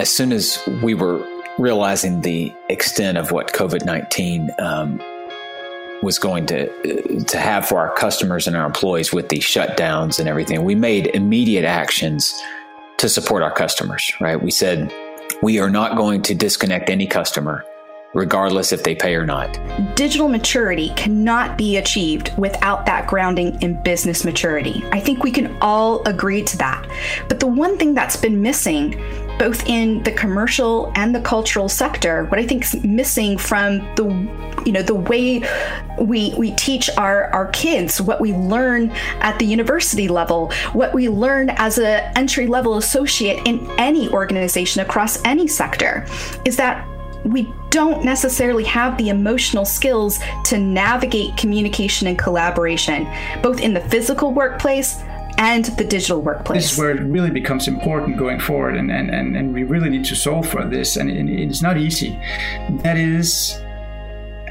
as soon as we were realizing the extent of what COVID 19 um, was going to to have for our customers and our employees with these shutdowns and everything, we made immediate actions to support our customers. Right? We said we are not going to disconnect any customer regardless if they pay or not. Digital maturity cannot be achieved without that grounding in business maturity. I think we can all agree to that. But the one thing that's been missing both in the commercial and the cultural sector what i think is missing from the you know the way we we teach our our kids what we learn at the university level what we learn as a entry level associate in any organization across any sector is that we don't necessarily have the emotional skills to navigate communication and collaboration, both in the physical workplace and the digital workplace. This is where it really becomes important going forward, and, and, and, and we really need to solve for this, and, and it's not easy. That is,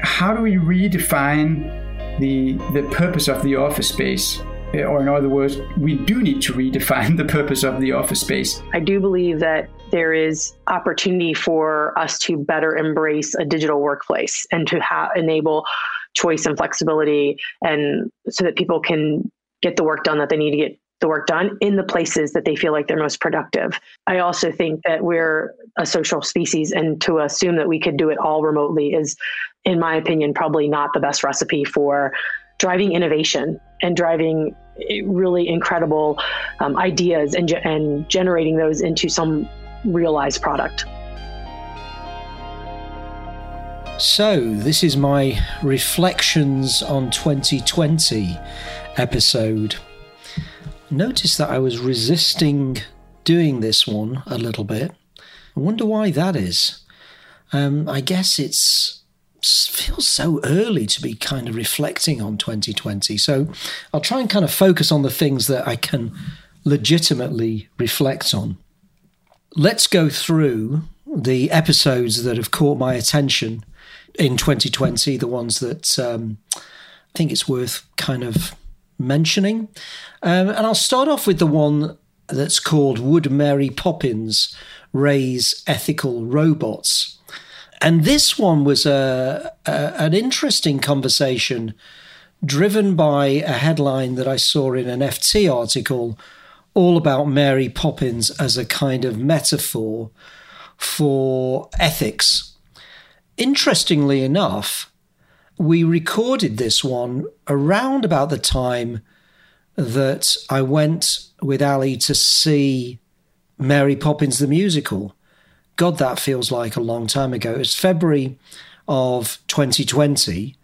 how do we redefine the, the purpose of the office space? Eh, or, in other words, we do need to redefine the purpose of the office space. I do believe that there is opportunity for us to better embrace a digital workplace and to ha- enable choice and flexibility and so that people can get the work done that they need to get the work done in the places that they feel like they're most productive. I also think that we're a social species, and to assume that we could do it all remotely is, in my opinion, probably not the best recipe for driving innovation and driving really incredible um, ideas and, and generating those into some realized product. So, this is my reflections on 2020 episode. Notice that I was resisting doing this one a little bit. I wonder why that is. Um, I guess it's feels so early to be kind of reflecting on 2020. So I'll try and kind of focus on the things that I can legitimately reflect on. Let's go through the episodes that have caught my attention in 2020, the ones that um, I think it's worth kind of mentioning. Um, and I'll start off with the one that's called Would Mary Poppins Raise Ethical Robots? And this one was a, a, an interesting conversation driven by a headline that I saw in an FT article all about Mary Poppins as a kind of metaphor for ethics. Interestingly enough, we recorded this one around about the time that I went with Ali to see Mary Poppins the musical. God, that feels like a long time ago. It's February of 2020.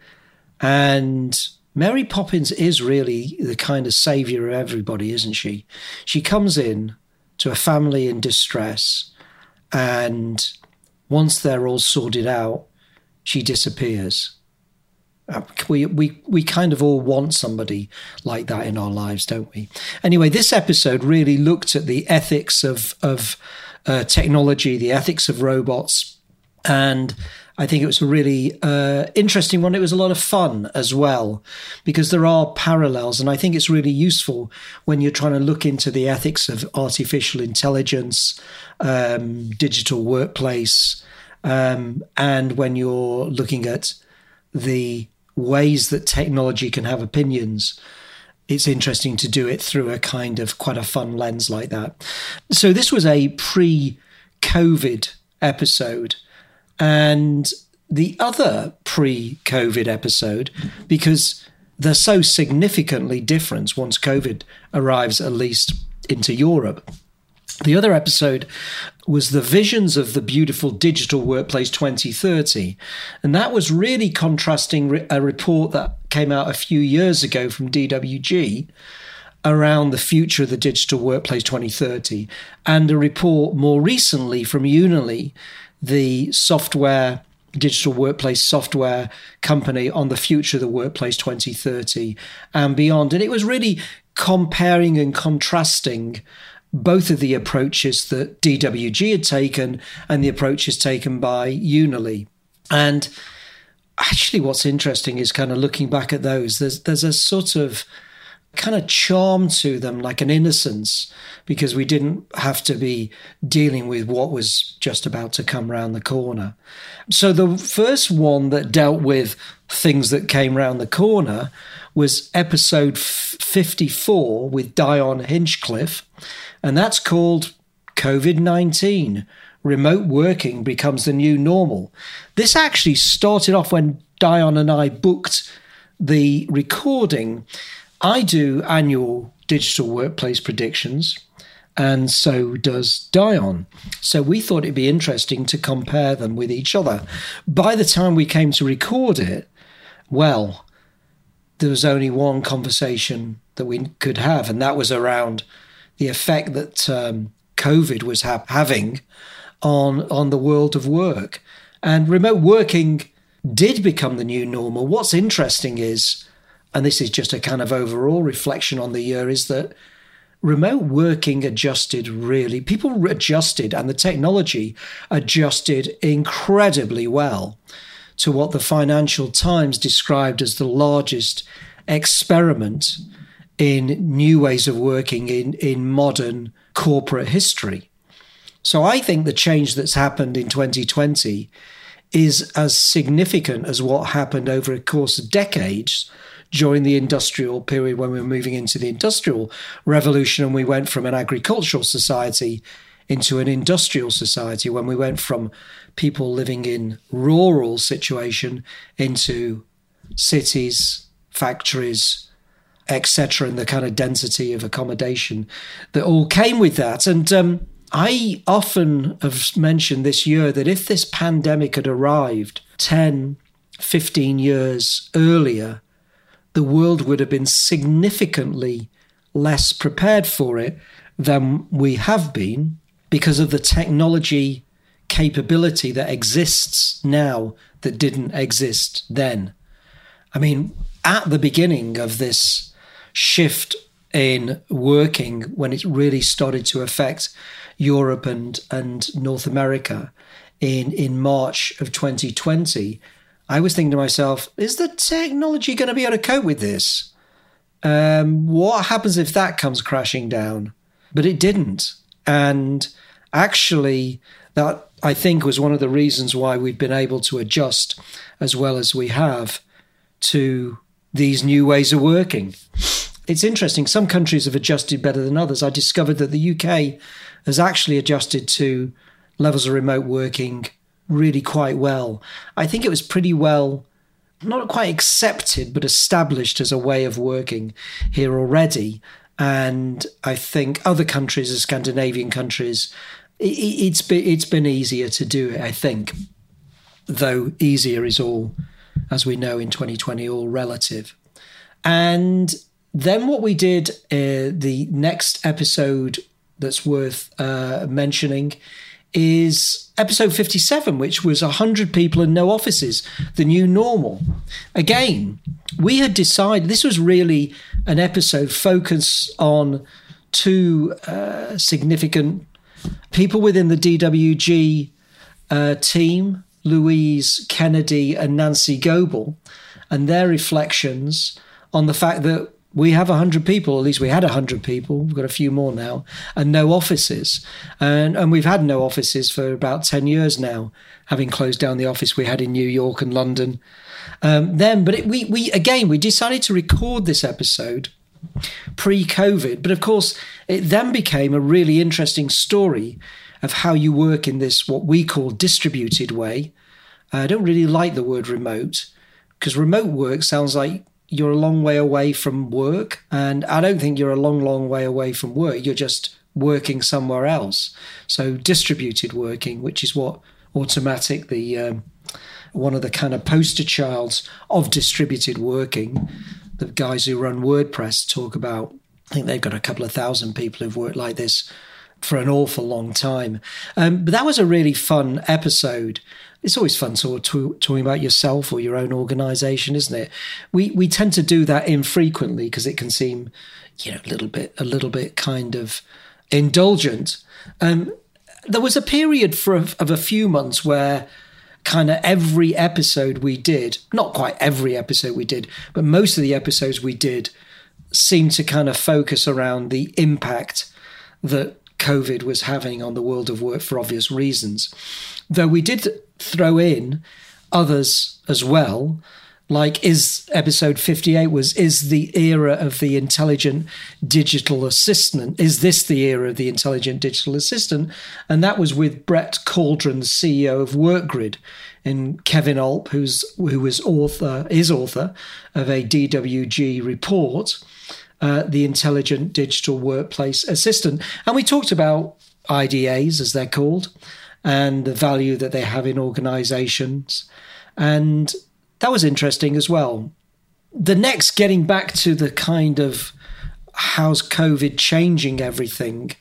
And Mary Poppins is really the kind of savior of everybody, isn't she? She comes in to a family in distress, and once they're all sorted out, she disappears. Uh, we, we, we kind of all want somebody like that in our lives, don't we? Anyway, this episode really looked at the ethics of, of uh, technology, the ethics of robots, and I think it was a really uh, interesting one. It was a lot of fun as well because there are parallels, and I think it's really useful when you're trying to look into the ethics of artificial intelligence, um, digital workplace, um, and when you're looking at the ways that technology can have opinions it's interesting to do it through a kind of quite a fun lens like that. So this was a pre COVID episode and the other pre COVID episode, because they're so significantly different once COVID arrives, at least into Europe. The other episode was the visions of the beautiful digital workplace 2030. And that was really contrasting a report that came out a few years ago from DWG around the future of the digital workplace 2030 and a report more recently from Unily the software digital workplace software company on the future of the workplace 2030 and beyond. And it was really comparing and contrasting both of the approaches that DWG had taken and the approaches taken by Unily. And actually, what's interesting is kind of looking back at those. There's there's a sort of kind of charm to them, like an innocence, because we didn't have to be dealing with what was just about to come round the corner. So the first one that dealt with things that came round the corner was episode 54 with Dion Hinchcliffe, and that's called COVID 19 Remote Working Becomes the New Normal. This actually started off when Dion and I booked the recording I do annual digital workplace predictions, and so does Dion. So we thought it'd be interesting to compare them with each other. By the time we came to record it, well, there was only one conversation that we could have, and that was around the effect that um, COVID was ha- having on on the world of work. And remote working did become the new normal. What's interesting is and this is just a kind of overall reflection on the year, is that remote working adjusted really, people adjusted and the technology adjusted incredibly well to what the Financial Times described as the largest experiment in new ways of working in, in modern corporate history. So I think the change that's happened in 2020 is as significant as what happened over a course of decades during the industrial period when we were moving into the industrial revolution and we went from an agricultural society into an industrial society when we went from people living in rural situation into cities factories etc and the kind of density of accommodation that all came with that and um, i often have mentioned this year that if this pandemic had arrived 10 15 years earlier the world would have been significantly less prepared for it than we have been because of the technology capability that exists now that didn't exist then. I mean, at the beginning of this shift in working, when it really started to affect Europe and, and North America in, in March of 2020, I was thinking to myself, is the technology going to be able to cope with this? Um, what happens if that comes crashing down? But it didn't. And actually, that I think was one of the reasons why we've been able to adjust as well as we have to these new ways of working. It's interesting. Some countries have adjusted better than others. I discovered that the UK has actually adjusted to levels of remote working really quite well. I think it was pretty well, not quite accepted, but established as a way of working here already. And I think other countries, the Scandinavian countries, it, it's been it's been easier to do it. I think, though easier is all, as we know in 2020, all relative. And then what we did, uh, the next episode that's worth uh, mentioning is episode 57, which was 100 people and no offices, the new normal. Again, we had decided this was really an episode focused on two uh, significant people within the DWG uh, team, Louise Kennedy and Nancy Goebel, and their reflections on the fact that we have 100 people, at least we had 100 people, we've got a few more now, and no offices. And, and we've had no offices for about 10 years now, having closed down the office we had in New York and London. Um, then, but it, we, we, again, we decided to record this episode pre COVID. But of course, it then became a really interesting story of how you work in this, what we call distributed way. I don't really like the word remote because remote work sounds like you're a long way away from work. And I don't think you're a long, long way away from work. You're just working somewhere else. So distributed working, which is what Automattic, the um, one of the kind of poster childs of distributed working, the guys who run WordPress talk about. I think they've got a couple of thousand people who've worked like this for an awful long time. Um, but that was a really fun episode it's always fun sort of talking about yourself or your own organization, isn't it? We we tend to do that infrequently because it can seem, you know, a little bit a little bit kind of indulgent. Um, there was a period for of a few months where kind of every episode we did, not quite every episode we did, but most of the episodes we did seemed to kind of focus around the impact that COVID was having on the world of work for obvious reasons. Though we did throw in others as well, like is episode 58 was is the era of the intelligent digital assistant is this the era of the intelligent digital assistant? And that was with brett cauldron ceo of workgrid and kevin alp who's who was author is author of a dwg report uh, the intelligent digital workplace assistant. And we talked about idas as they're called and the value that they have in organizations and that was interesting as well. The next, getting back to the kind of how's COVID changing everything,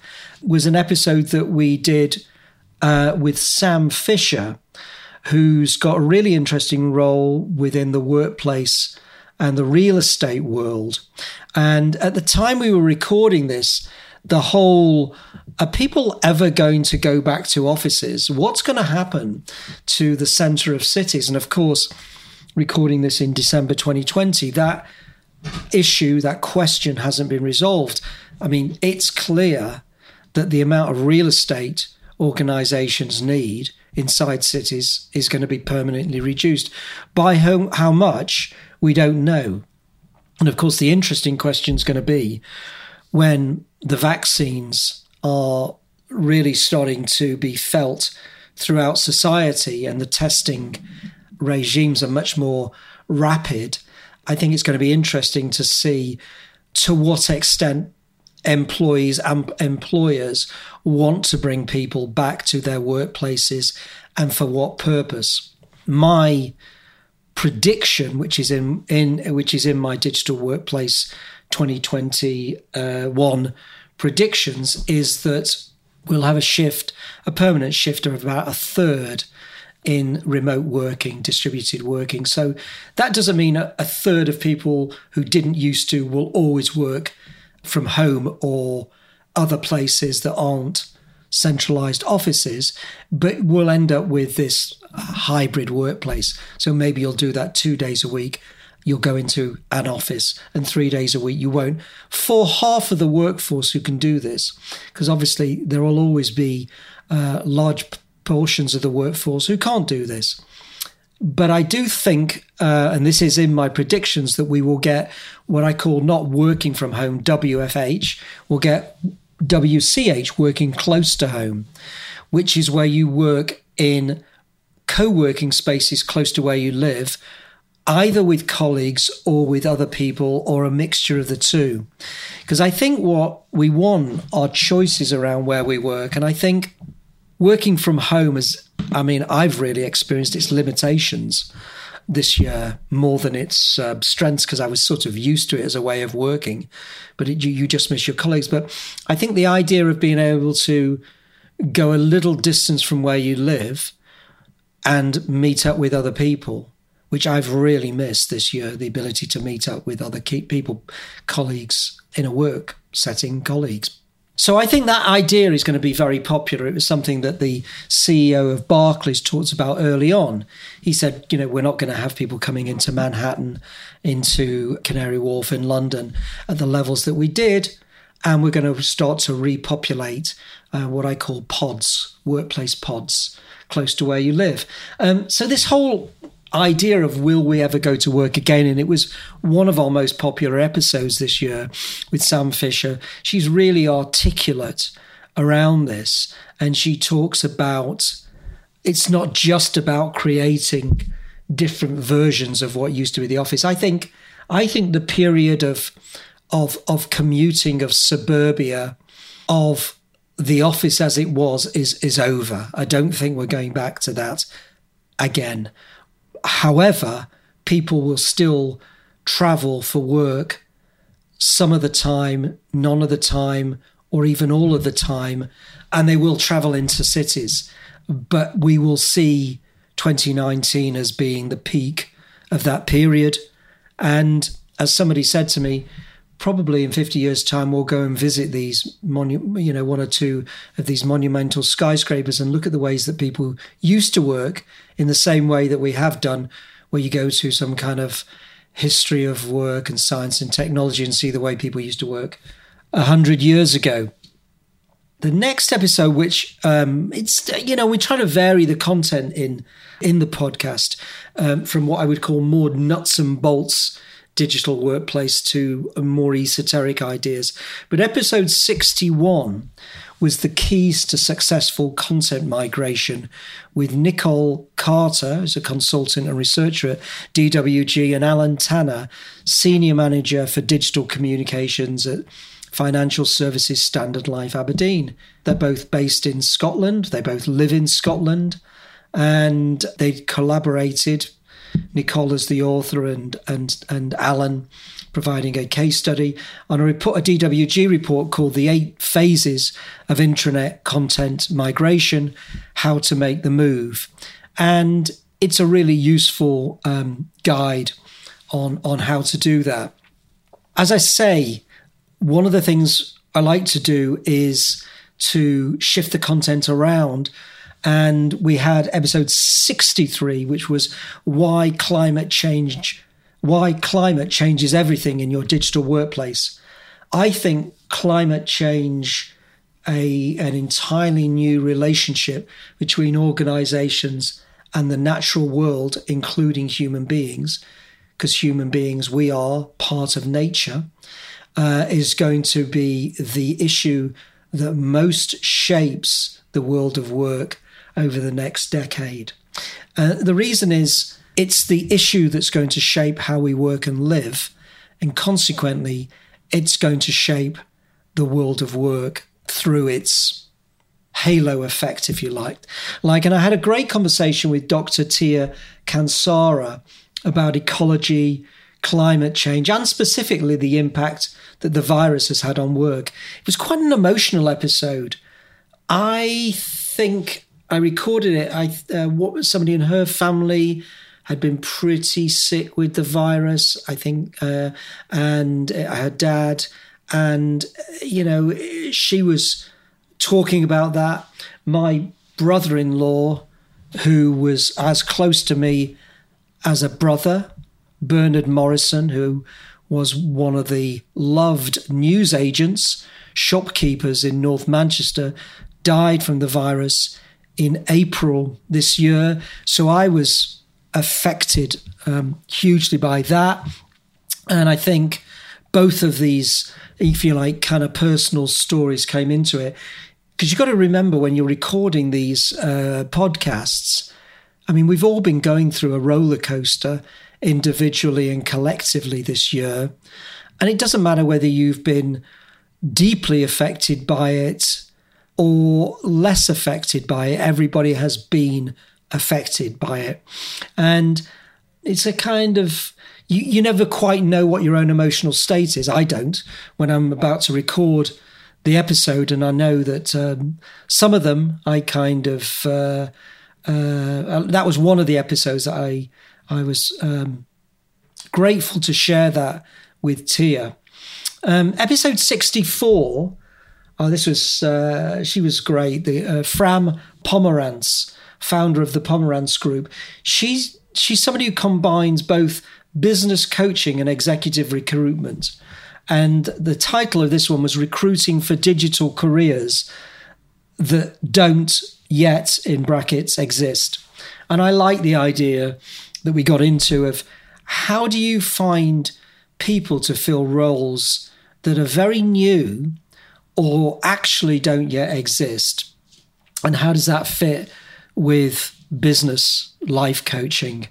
was an episode that we did uh, with Sam Fisher, who's got a really interesting role within the workplace and the real estate world. And at the time we were recording this, the whole are people ever going to go back to offices? What's going to happen to the center of cities? And of course, recording this in December 2020, that issue, that question hasn't been resolved. I mean, it's clear that the amount of real estate organizations need inside cities is going to be permanently reduced. By how, how much, we don't know. And of course, the interesting question is going to be when the vaccines are really starting to be felt throughout society and the testing regimes are much more rapid, I think it's going to be interesting to see to what extent employees and employers want to bring people back to their workplaces and for what purpose. My prediction, which is in, in which is in my digital workplace 2021 predictions, is that we'll have a shift, a permanent shift of about a third in remote working, distributed working. So that doesn't mean a, a, third of people who didn't used to will always work from home or other places that aren't centralized offices, but we'll end up with this hybrid workplace. So maybe you'll do that two days a week. You'll go into an office and three days a week you won't. For half of the workforce who can do this, because obviously there will always be uh, large portions of the workforce who can't do this. But I do think, uh, and this is in my predictions, that we will get what I call not working from home, WFH. We'll get WCH, working close to home, which is where you work in co working spaces close to where you live, either with colleagues or with other people or a mixture of the two. Because I think what we want are choices around where we work. And I think working from home is, I mean, I've really experienced its limitations this year more than its uh, strengths because I was sort of used to it as a way of working. But it, you, you just miss your colleagues. But I think the idea of being able to go a little distance from where you live and meet up with other people, which I've really missed this year the ability to meet up with other people, colleagues in a work setting, colleagues, so I think that idea is going to be very popular. It was something that the CEO of Barclays talked about early on. He said, you know, we're not going to have people coming into Manhattan, into Canary Wharf in London at the levels that we did. And we're going to start to repopulate uh, what I call pods, workplace pods, close to where you live. Um, so this whole idea of will we ever go to work again? And it was one of our most popular episodes this year with Sam Fisher. She's really articulate around this, and she talks about it's not just about creating different versions of what used to be the office. I think I think the period of of of commuting of suburbia of the office as it was is is over. I don't think we're going back to that again. However, people will still travel for work some of the time, none of the time, or even all of the time, and they will travel into cities. But we will see 2019 as being the peak of that period. And as somebody said to me, probably in 50 years' time, we'll go and visit these, monu- you know, one or two of these monumental skyscrapers and look at the ways that people used to work in the same way that we have done, where you go to some kind of history of work and science and technology and see the way people used to work a hundred years ago. The next episode, which um, it's you know we try to vary the content in in the podcast um, from what I would call more nuts and bolts digital workplace to uh, more esoteric ideas. But episode 61 was the keys to successful content migration with Nicole Carter, who's a consultant and researcher at DWG, and Alan Tanner, senior manager for digital communications at Financial Services Standard Life Aberdeen. They're both based in Scotland, they both live in Scotland, and they collaborated. Nicole as the author and and and Alan providing a case study on a report, a DWG report called "The Eight Phases of Intranet Content Migration: How to Make the Move," and it's a really useful um, guide on on how to do that. As I say, one of the things I like to do is to shift the content around. And we had episode 63, which was why climate change, why climate changes everything in your digital workplace. I think climate change a an entirely new relationship between organizations and the natural world, including human beings, because human beings, we are part of nature uh, is going to be the issue that most shapes the world of work over the next decade. Uh, the reason is it's the issue that's going to shape how we work and live, and consequently, it's going to shape the world of work through its halo effect, if you like. Like, and I had a great conversation with Dr. Tia Kansara about ecology, climate change, and specifically the impact that the virus has had on work. It was quite an emotional episode. I think I recorded it. I uh, what somebody in her family had been pretty sick with the virus. I think, uh, and her dad, and you know, she was talking about that. My brother-in-law, who was as close to me as a brother, Bernard Morrison, who was one of the loved news agents, shopkeepers in North Manchester, died from the virus in April this year. So I was affected um, hugely by that. And I think both of these, if you like, kind of personal stories came into it. Because you've got to remember when you're recording these uh, podcasts, I mean, we've all been going through a roller coaster individually and collectively this year. And it doesn't matter whether you've been deeply affected by it or less affected by it, everybody has been affected by it. And it's a kind of you, you never quite know what your own emotional state is. I don't when I'm about to record the episode, and I know that um, some of them I kind of uh, uh, that was one of the episodes that I I was um, grateful to share that with Tia. Um, episode 64, oh, this was, uh, she was great. The uh, Fran Pomerantz, founder of the Pomerantz Group. She's, she's somebody who combines both business coaching and executive recruitment. And the title of this one was Recruiting for Digital Careers That Don't Yet, in brackets, exist. And I like the idea that we got into of how do you find people to fill roles that are very new or actually don't yet exist? And how does that fit with business life coaching?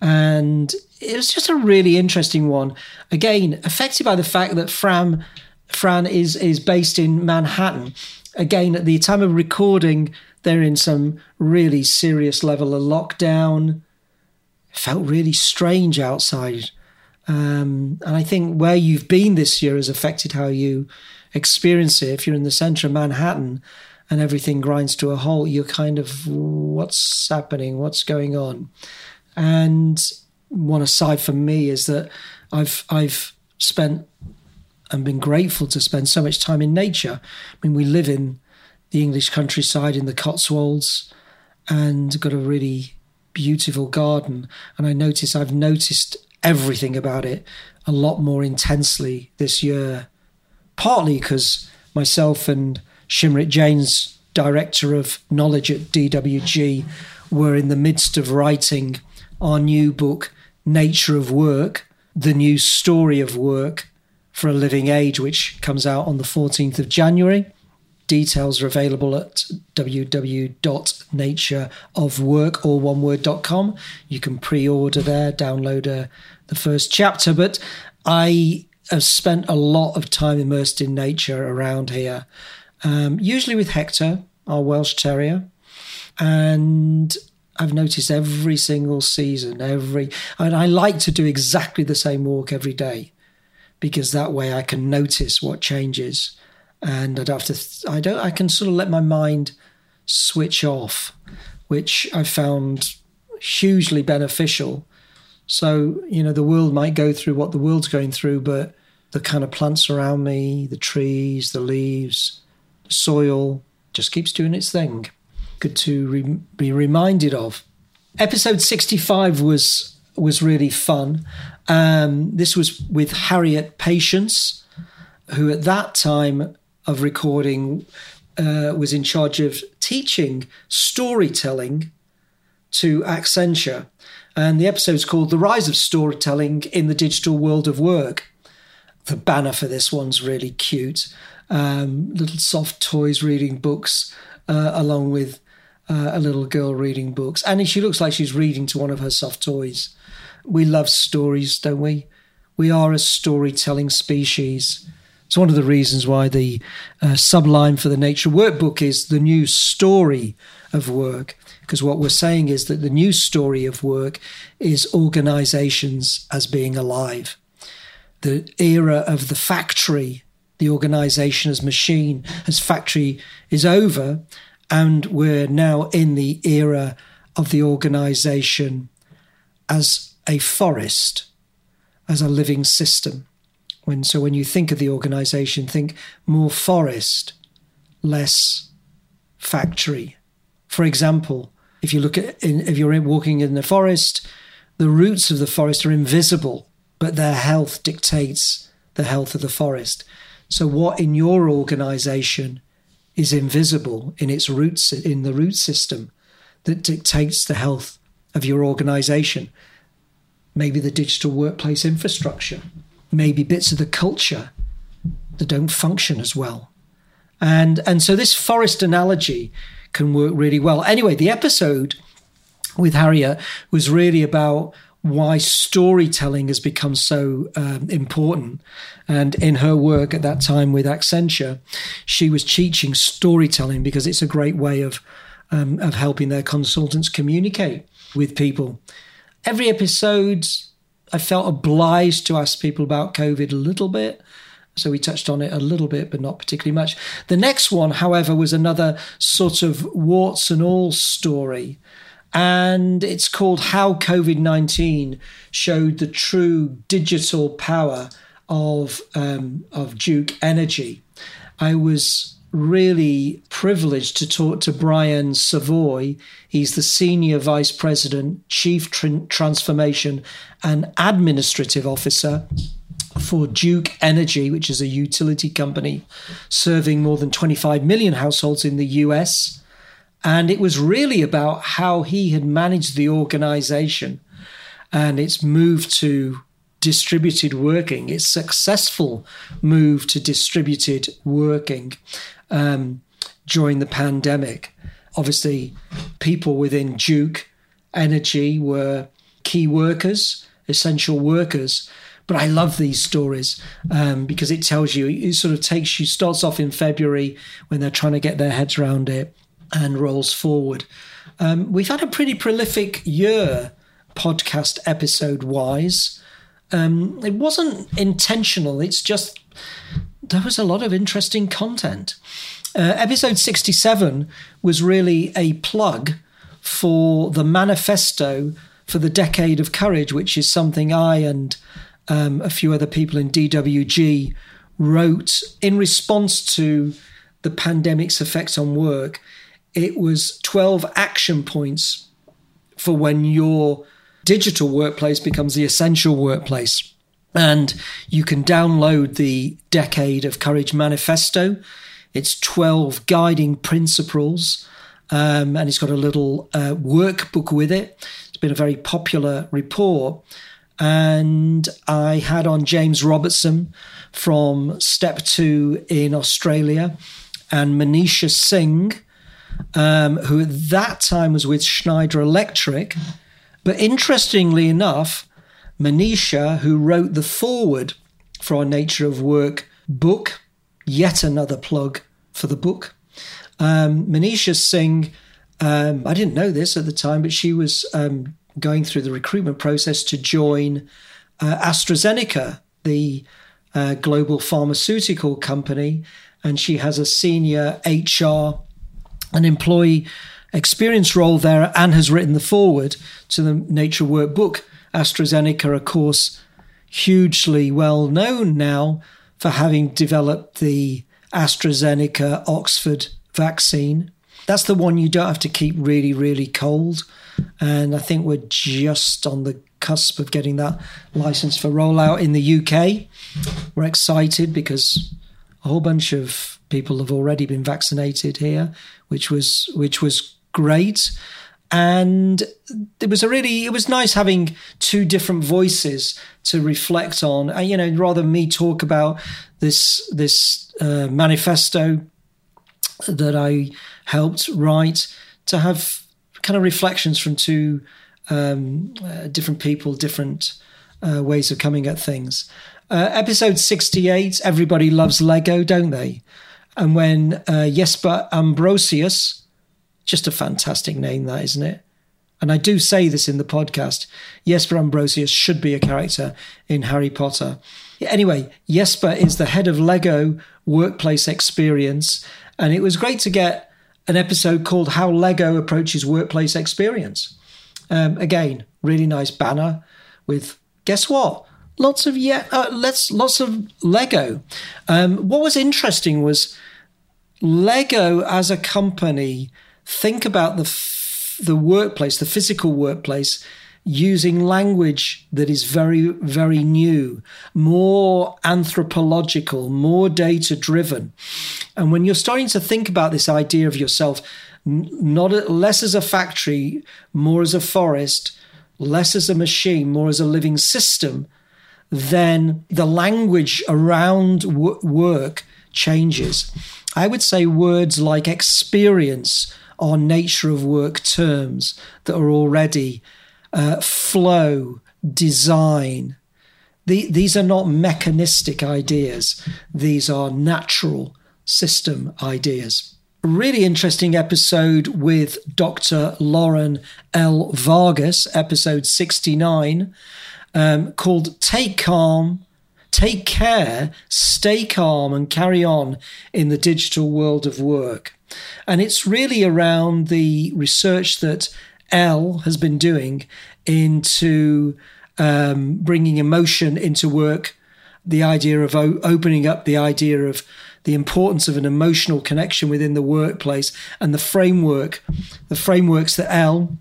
And it was just a really interesting one. Again, affected by the fact that Fran Fran is is based in Manhattan. Again, at the time of recording, they're in some really serious level of lockdown felt really strange outside. Um, and I think where you've been this year has affected how you experience it. If you're in the center of Manhattan and everything grinds to a halt, you're kind of, what's happening? What's going on? And one aside from me is that I've I've spent and been grateful to spend so much time in nature. I mean, we live in the English countryside in the Cotswolds and got a really beautiful garden. And I notice I've noticed everything about it a lot more intensely this year. Partly because myself and Shimrit Janes director of knowledge at DWG, were in the midst of writing our new book, Nature of Work, the new story of work for a living age, which comes out on the 14th of January. Details are available at www.natureofwork, or oneword.com. You can pre order there, download uh, the first chapter. But I have spent a lot of time immersed in nature around here, um, usually with Hector, our Welsh Terrier. And I've noticed every single season, every, and I like to do exactly the same walk every day because that way I can notice what changes, and I don't have to. I don't. I can sort of let my mind switch off, which I found hugely beneficial. So you know, the world might go through what the world's going through, but the kind of plants around me, the trees, the leaves, the soil, just keeps doing its thing. Good to re- be reminded of. Episode 65 was was really fun. Um, this was with Harriet Patience, who at that time of recording uh, was in charge of teaching storytelling to Accenture. And the episode's called The Rise of Storytelling in the Digital World of Work. The banner for this one's really cute. Um, little soft toys reading books, uh, along with uh, a little girl reading books. And she looks like she's reading to one of her soft toys. We love stories, don't we? We are a storytelling species. It's one of the reasons why the uh, subline for the Nature Workbook is the new story of work. Because what we're saying is that the new story of work is organizations as being alive. The era of the factory, the organization as machine, as factory is over. And we're now in the era of the organization as a forest as a living system. When so when you think of the organization, think more forest, less factory. For example, if you look at in, if you're walking in the forest, the roots of the forest are invisible, but their health dictates the health of the forest. So what in your organization is invisible in its roots in the root system that dictates the health of your organization maybe the digital workplace infrastructure, maybe bits of the culture that don't function as well. And, and so this forest analogy can work really well. Anyway, the episode with Harriet was really about why storytelling has become so um, important. And in her work at that time with Accenture, she was teaching storytelling because it's a great way of um, of helping their consultants communicate with people every episode, I felt obliged to ask people about COVID a little bit. So we touched on it a little bit, but not particularly much. The next one, however, was another sort of warts and all story. And it's called How COVID 19 Showed the True Digital Power of, um, of Duke Energy. I was really privileged to talk to Brian Savoy. He's the Senior Vice President, Chief Tr- Transformation and Administrative Officer for Duke Energy, which is a utility company serving more than 25 million households in the US. And it was really about how he had managed the organization and its move to distributed working, its successful move to distributed working um, during the pandemic. Obviously, people within Duke Energy were key workers, essential workers. But I love these stories um, because it tells you, it sort of takes you, starts off in February when they're trying to get their heads around it and rolls forward. Um, we've had a pretty prolific year podcast episode wise. Um, it wasn't intentional, it's just there was a lot of interesting content. Uh, episode 67 was really a plug for the manifesto for the Decade of Courage, which is something I and um, a few other people in DWG wrote in response to the pandemic's effects on work. It was 12 action points for when you're digital workplace becomes the essential workplace. And you can download the Decade of Courage Manifesto. It's 12 guiding principles, um, and it's got a little uh, workbook with it. It's been a very popular report. And I had on James Robertson from Step Two in Australia and Manisha Singh, um, who at that time was with Schneider Electric. But interestingly enough, Manisha, who wrote the foreword for our Nature of Work book, yet another plug for the book. Um, Manisha Singh, um, I didn't know this at the time, but she was um, going through the recruitment process to join uh, AstraZeneca, the uh, global pharmaceutical company, and she has a senior HR and employee experience role there and has written the foreword to the Nature Work book. AstraZeneca, of course, hugely well known now for having developed the AstraZeneca Oxford vaccine. That's the one you don't have to keep really, really cold. And I think we're just on the cusp of getting that license for rollout in the UK. We're excited because a whole bunch of people have already been vaccinated here, which was which was great. And it was a really it was nice having two different voices to reflect on. And, you know, rather me talk about this this uh, manifesto that I helped write, to have kind of reflections from two um, uh, different people, different uh, ways of coming at things. Uh, episode 68 Everybody Loves Lego, don't they? And when uh, Jesper Ambrosius, just a fantastic name, that isn't it? And I do say this in the podcast Jesper Ambrosius should be a character in Harry Potter. Anyway, Jesper is the head of Lego Workplace Experience. And it was great to get an episode called How Lego Approaches Workplace Experience. Um, again, really nice banner with, guess what? Lots of yeah, uh, let's lots of Lego. Um, what was interesting was Lego as a company think about the f- the workplace, the physical workplace, using language that is very very new, more anthropological, more data driven. And when you're starting to think about this idea of yourself, not less as a factory, more as a forest, less as a machine, more as a living system then the language around w- work changes. I would say words like experience are nature of work terms that are already uh, flow, design. The, these are not mechanistic ideas, these are natural system ideas. Really interesting episode with Dr. Lauren L. Vargas, episode 69 um, called Take Calm, Take Care, Stay Calm, and Carry On in the Digital World of Work. And it's really around the research that L has been doing into um, bringing emotion into work, the idea of o- opening up the idea of the importance of an emotional connection within the workplace and the framework, the frameworks that Elle,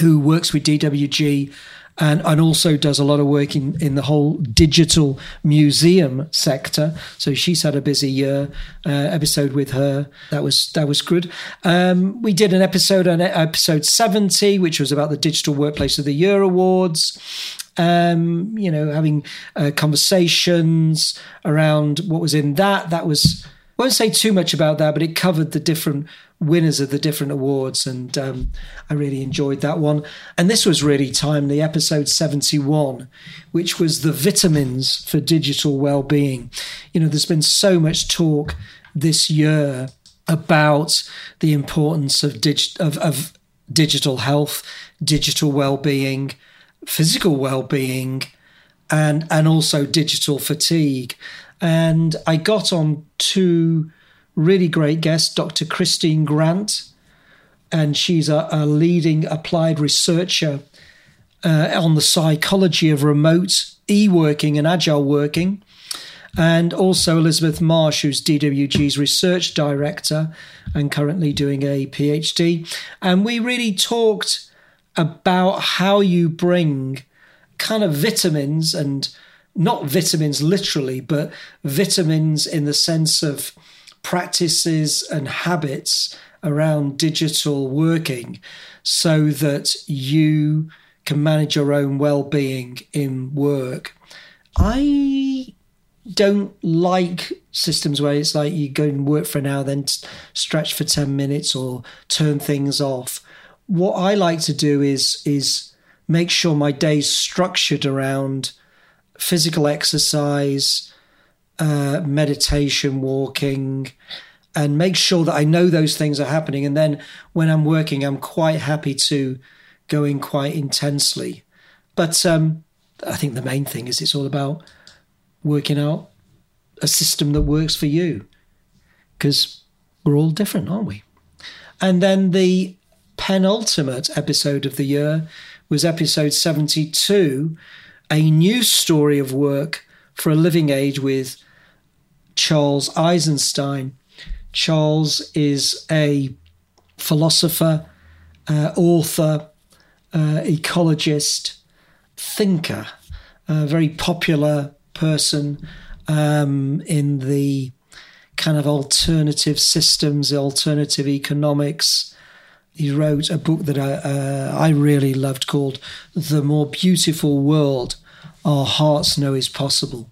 who works with DWG, and, and also does a lot of work in, in the whole digital museum sector. So she's had a busy year. Uh, episode with her that was that was good. Um, we did an episode on episode seventy, which was about the Digital Workplace of the Year awards. Um, you know, having uh, conversations around what was in that. That was I won't say too much about that, but it covered the different winners of the different awards, and um, I really enjoyed that one. And this was really timely, episode 71, which was the vitamins for digital well-being. You know, there's been so much talk this year about the importance of, dig- of, of digital health, digital well-being, physical well-being, and and also digital fatigue. And I got on two really great guests Dr. Christine Grant, and she's a, a leading applied researcher uh, on the psychology of remote e working and agile working. And also Elizabeth Marsh, who's DWG's research director and currently doing a PhD. And we really talked about how you bring kind of vitamins and not vitamins literally, but vitamins in the sense of practices and habits around digital working so that you can manage your own well-being in work. I don't like systems where it's like you go and work for an hour, then stretch for 10 minutes or turn things off. What I like to do is is make sure my day's structured around physical exercise, uh, meditation, walking, and make sure that I know those things are happening. And then when I'm working, I'm quite happy to go in quite intensely. But um, I think the main thing is it's all about working out a system that works for you because we're all different, aren't we? And then the penultimate episode of the year was episode 72 a new story of work for a living age with Charles Eisenstein. Charles is a philosopher, uh, author, uh, ecologist, thinker, a very popular person um, in the kind of alternative systems, alternative economics. He wrote a book that I, uh, I really loved called The More Beautiful World Our Hearts Know Is Possible.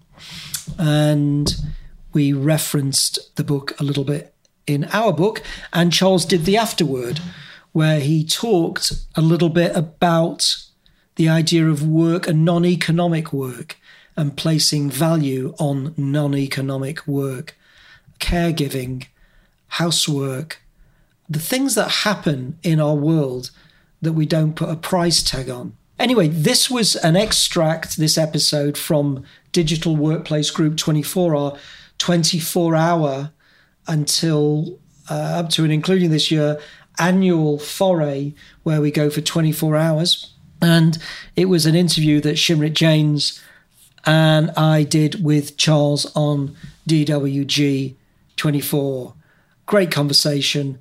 And we referenced the book a little bit in our book, and Charles did the afterword, where he talked a little bit about the idea of work and non economic work and placing value on non economic work, caregiving, housework, the things that happen in our world that we don't put a price tag on. Anyway, this was an extract, this episode, from Digital Workplace Group 24, our 24 hour until uh, up to and including this year annual foray where we go for 24 hours. And it was an interview that Shimrit Janes and I did with Charles on DWG 24. Great conversation,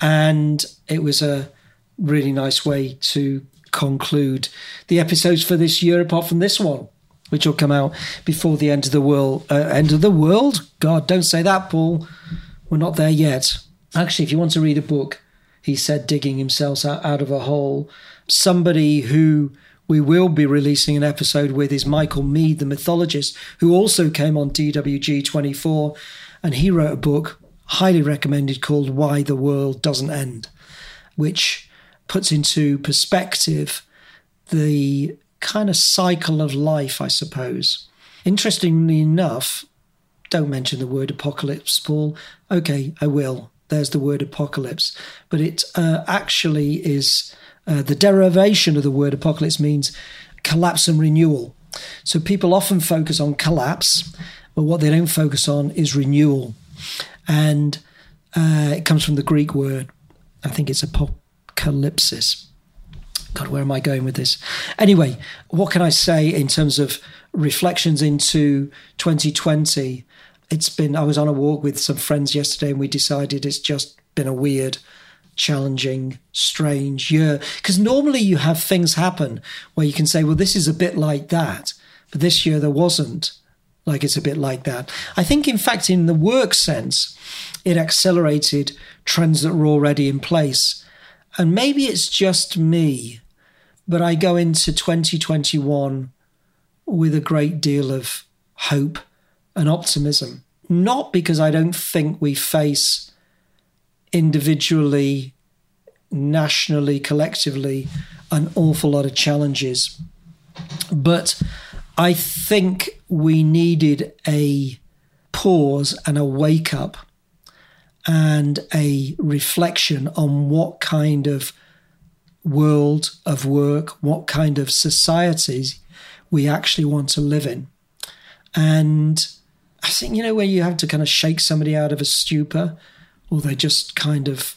and it was a really nice way to conclude the episodes for this year, apart from this one, which will come out before the end of the world. Uh, end of the world? God, don't say that, Paul. We're not there yet. Actually, if you want to read a book, he said, digging himself out, of a hole, somebody who we will be releasing an episode with is Michael Meade, the mythologist, who also came on DWG 24. And he wrote a book, highly recommended, called Why the World Doesn't End, which puts into perspective the kind of cycle of life, I suppose. Interestingly enough, don't mention the word apocalypse, Paul. Okay, I will. There's the word apocalypse. But it uh, actually is uh, the derivation of the word apocalypse means collapse and renewal. So people often focus on collapse, but what they don't focus on is renewal. And uh, it comes from the Greek word, I think it's apocalypsis. God, where am I going with this? Anyway, what can I say in terms of reflections into 2020? It's been, I was on a walk with some friends yesterday and we decided it's just been a weird challenging, strange year. Because normally you have things happen where you can say, well, this is a bit like that. But this year there wasn't like it's a bit like that. I think, in fact, in the work sense, it accelerated trends that were already in place. And maybe it's just me, but I go into 2021 with a great deal of hope and optimism. Not because I don't think we face individually, nationally, collectively, an awful lot of challenges. But I think we needed a pause and a wake up and a reflection on what kind of world of work, what kind of societies we actually want to live in. And I think, you know, where you have to kind of shake somebody out of a stupor or they just kind of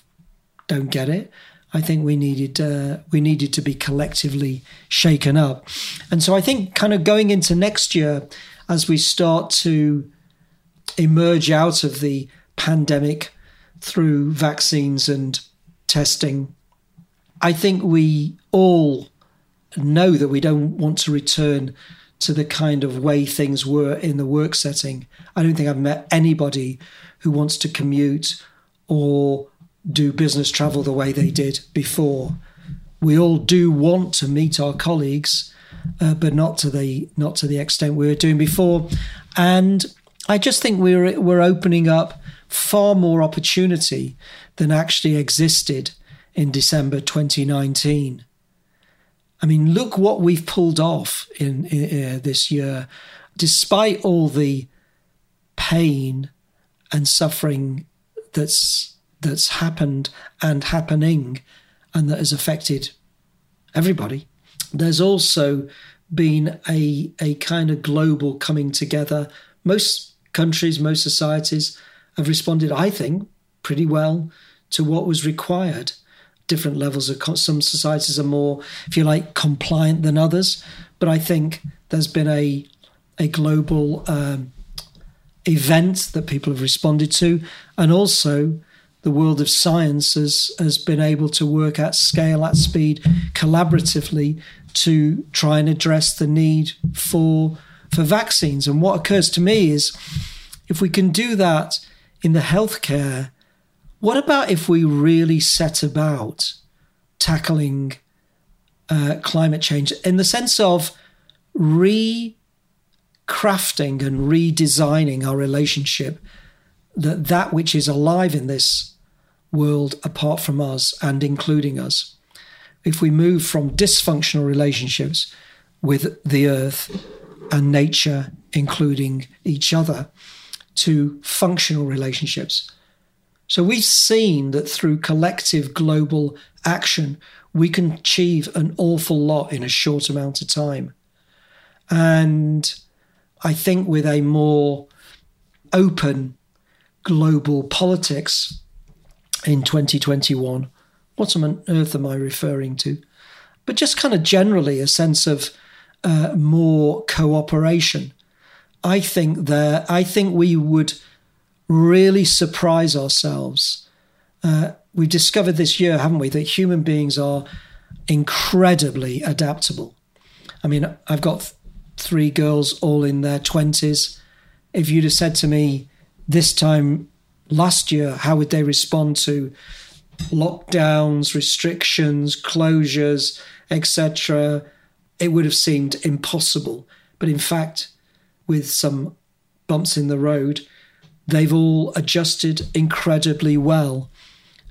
don't get it. I think we needed uh, we needed to be collectively shaken up, and so I think kind of going into next year, as we start to emerge out of the pandemic through vaccines and testing, I think we all know that we don't want to return to the kind of way things were in the work setting. I don't think I've met anybody who wants to commute or do business travel the way they did before. We all do want to meet our colleagues, uh, but not to the not to the extent we were doing before. And I just think we're we're opening up far more opportunity than actually existed in December 2019. I mean, look what we've pulled off in, in uh, this year, despite all the pain and suffering that's that's happened and happening, and that has affected everybody. There's also been a a kind of global coming together. Most countries, most societies have responded, I think, pretty well to what was required. Different levels of some societies are more, if you like, compliant than others. But I think there's been a a global um, event that people have responded to, and also the world of science has, has been able to work at scale, at speed, collaboratively to try and address the need for for vaccines. And what occurs to me is if we can do that in the healthcare, what about if we really set about tackling uh, climate change in the sense of recrafting and redesigning our relationship that that which is alive in this world apart from us and including us if we move from dysfunctional relationships with the earth and nature including each other to functional relationships. So we've seen that through collective global action, we can achieve an awful lot in a short amount of time. And I think with a more open global politics in 2021, what on earth am I referring to? But just kind of generally a sense of uh, more cooperation I think that I think we would really surprise ourselves. Uh, we discovered this year, haven't we, that human beings are incredibly adaptable. I mean, I've got th- three girls all in their 20s. If you'd have said to me this time last year, how would they respond to lockdowns, restrictions, closures, etc., it would have seemed impossible. But in fact, with some bumps in the road, they've all adjusted incredibly well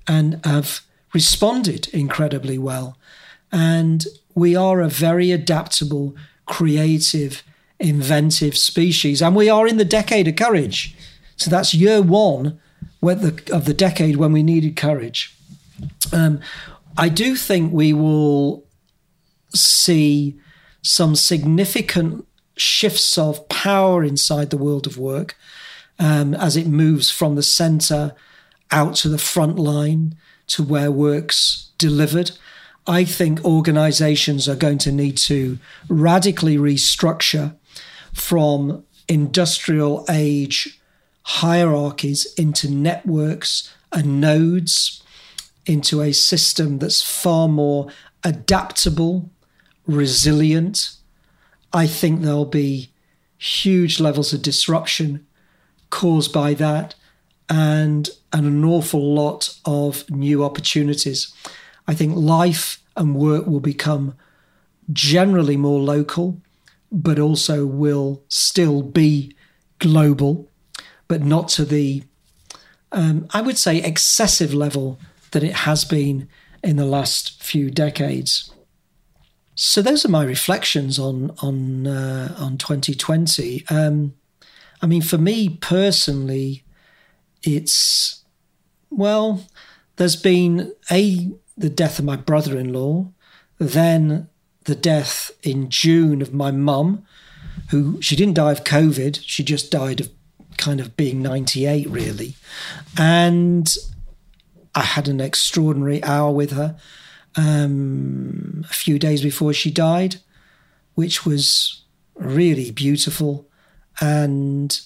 and have responded incredibly well. And we are a very adaptable, creative, inventive species. And we are in the decade of courage. So that's year one of the decade when we needed courage. Um, I do think we will see some significant shifts of power inside the world of work um, as it moves from the center out to the front line to where work's delivered. I think organizations are going to need to radically restructure from industrial age hierarchies into networks and nodes, into a system that's far more adaptable, resilient, I think there'll be huge levels of disruption caused by that and, an awful lot of new opportunities. I think life and work will become generally more local, but also will still be global, but not to the, um, I would say, excessive level that it has been in the last few decades. So those are my reflections on on uh, on 2020. Um, I mean, for me personally, it's well, there's been a the death of my brother-in-law, then the death in June of my mum, who she didn't die of COVID, she just died of kind of being 98 really, and I had an extraordinary hour with her um, a few days before she died, which was really beautiful and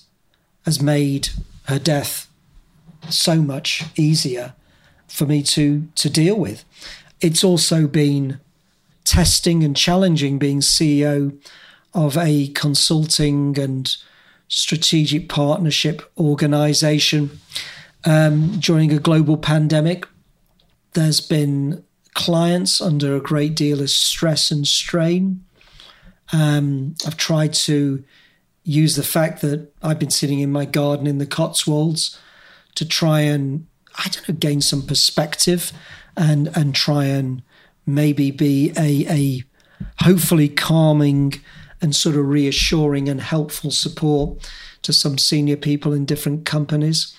has made her death so much easier for me to to deal with. it's also been testing and challenging being CEO of a consulting and strategic partnership organization um, during a global pandemic. There's been clients under a great deal of stress and strain. Um, I've tried to use the fact that I've been sitting in my garden in the Cotswolds to try and I don't know gain some perspective and and try and maybe be a a hopefully calming and sort of reassuring and helpful support to some senior people in different companies.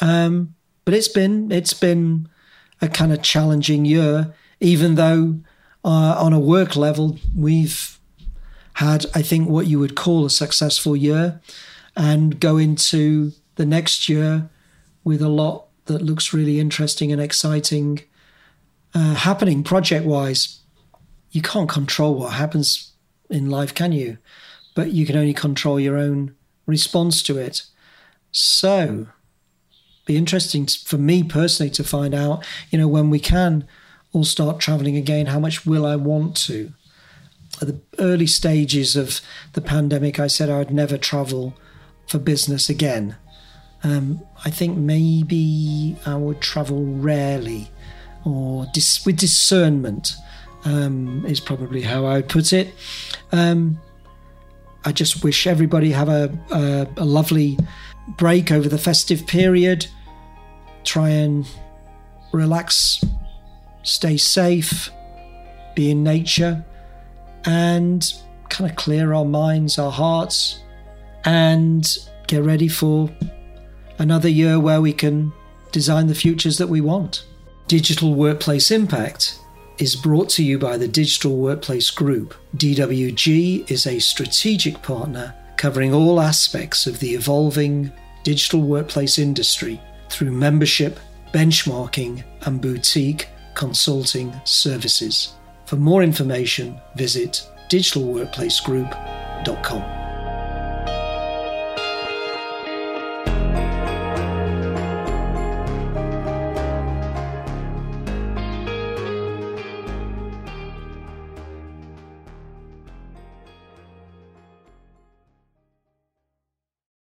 Um, but it's been it's been a kind of challenging year, even though uh, on a work level we've had I think what you would call a successful year, and go into the next year with a lot that looks really interesting and exciting uh, happening project wise. You can't control what happens in life, can you? But you can only control your own response to it. So, be interesting for me personally to find out, you know, when we can all start traveling again, how much will I want to? At the early stages of the pandemic, I said I would never travel for business again. Um, I think maybe I would travel rarely or dis- with discernment um, is probably how I would put it. Um, I just wish everybody have a, a, a lovely break over the festive period. Try and relax, stay safe, be in nature, and kind of clear our minds, our hearts, and get ready for another year where we can design the futures that we want. Digital Workplace Impact is brought to you by the Digital Workplace Group. DWG is a strategic partner covering all aspects of the evolving digital workplace industry through membership, benchmarking, and boutique consulting services. For more information, visit digitalworkplacegroup.com.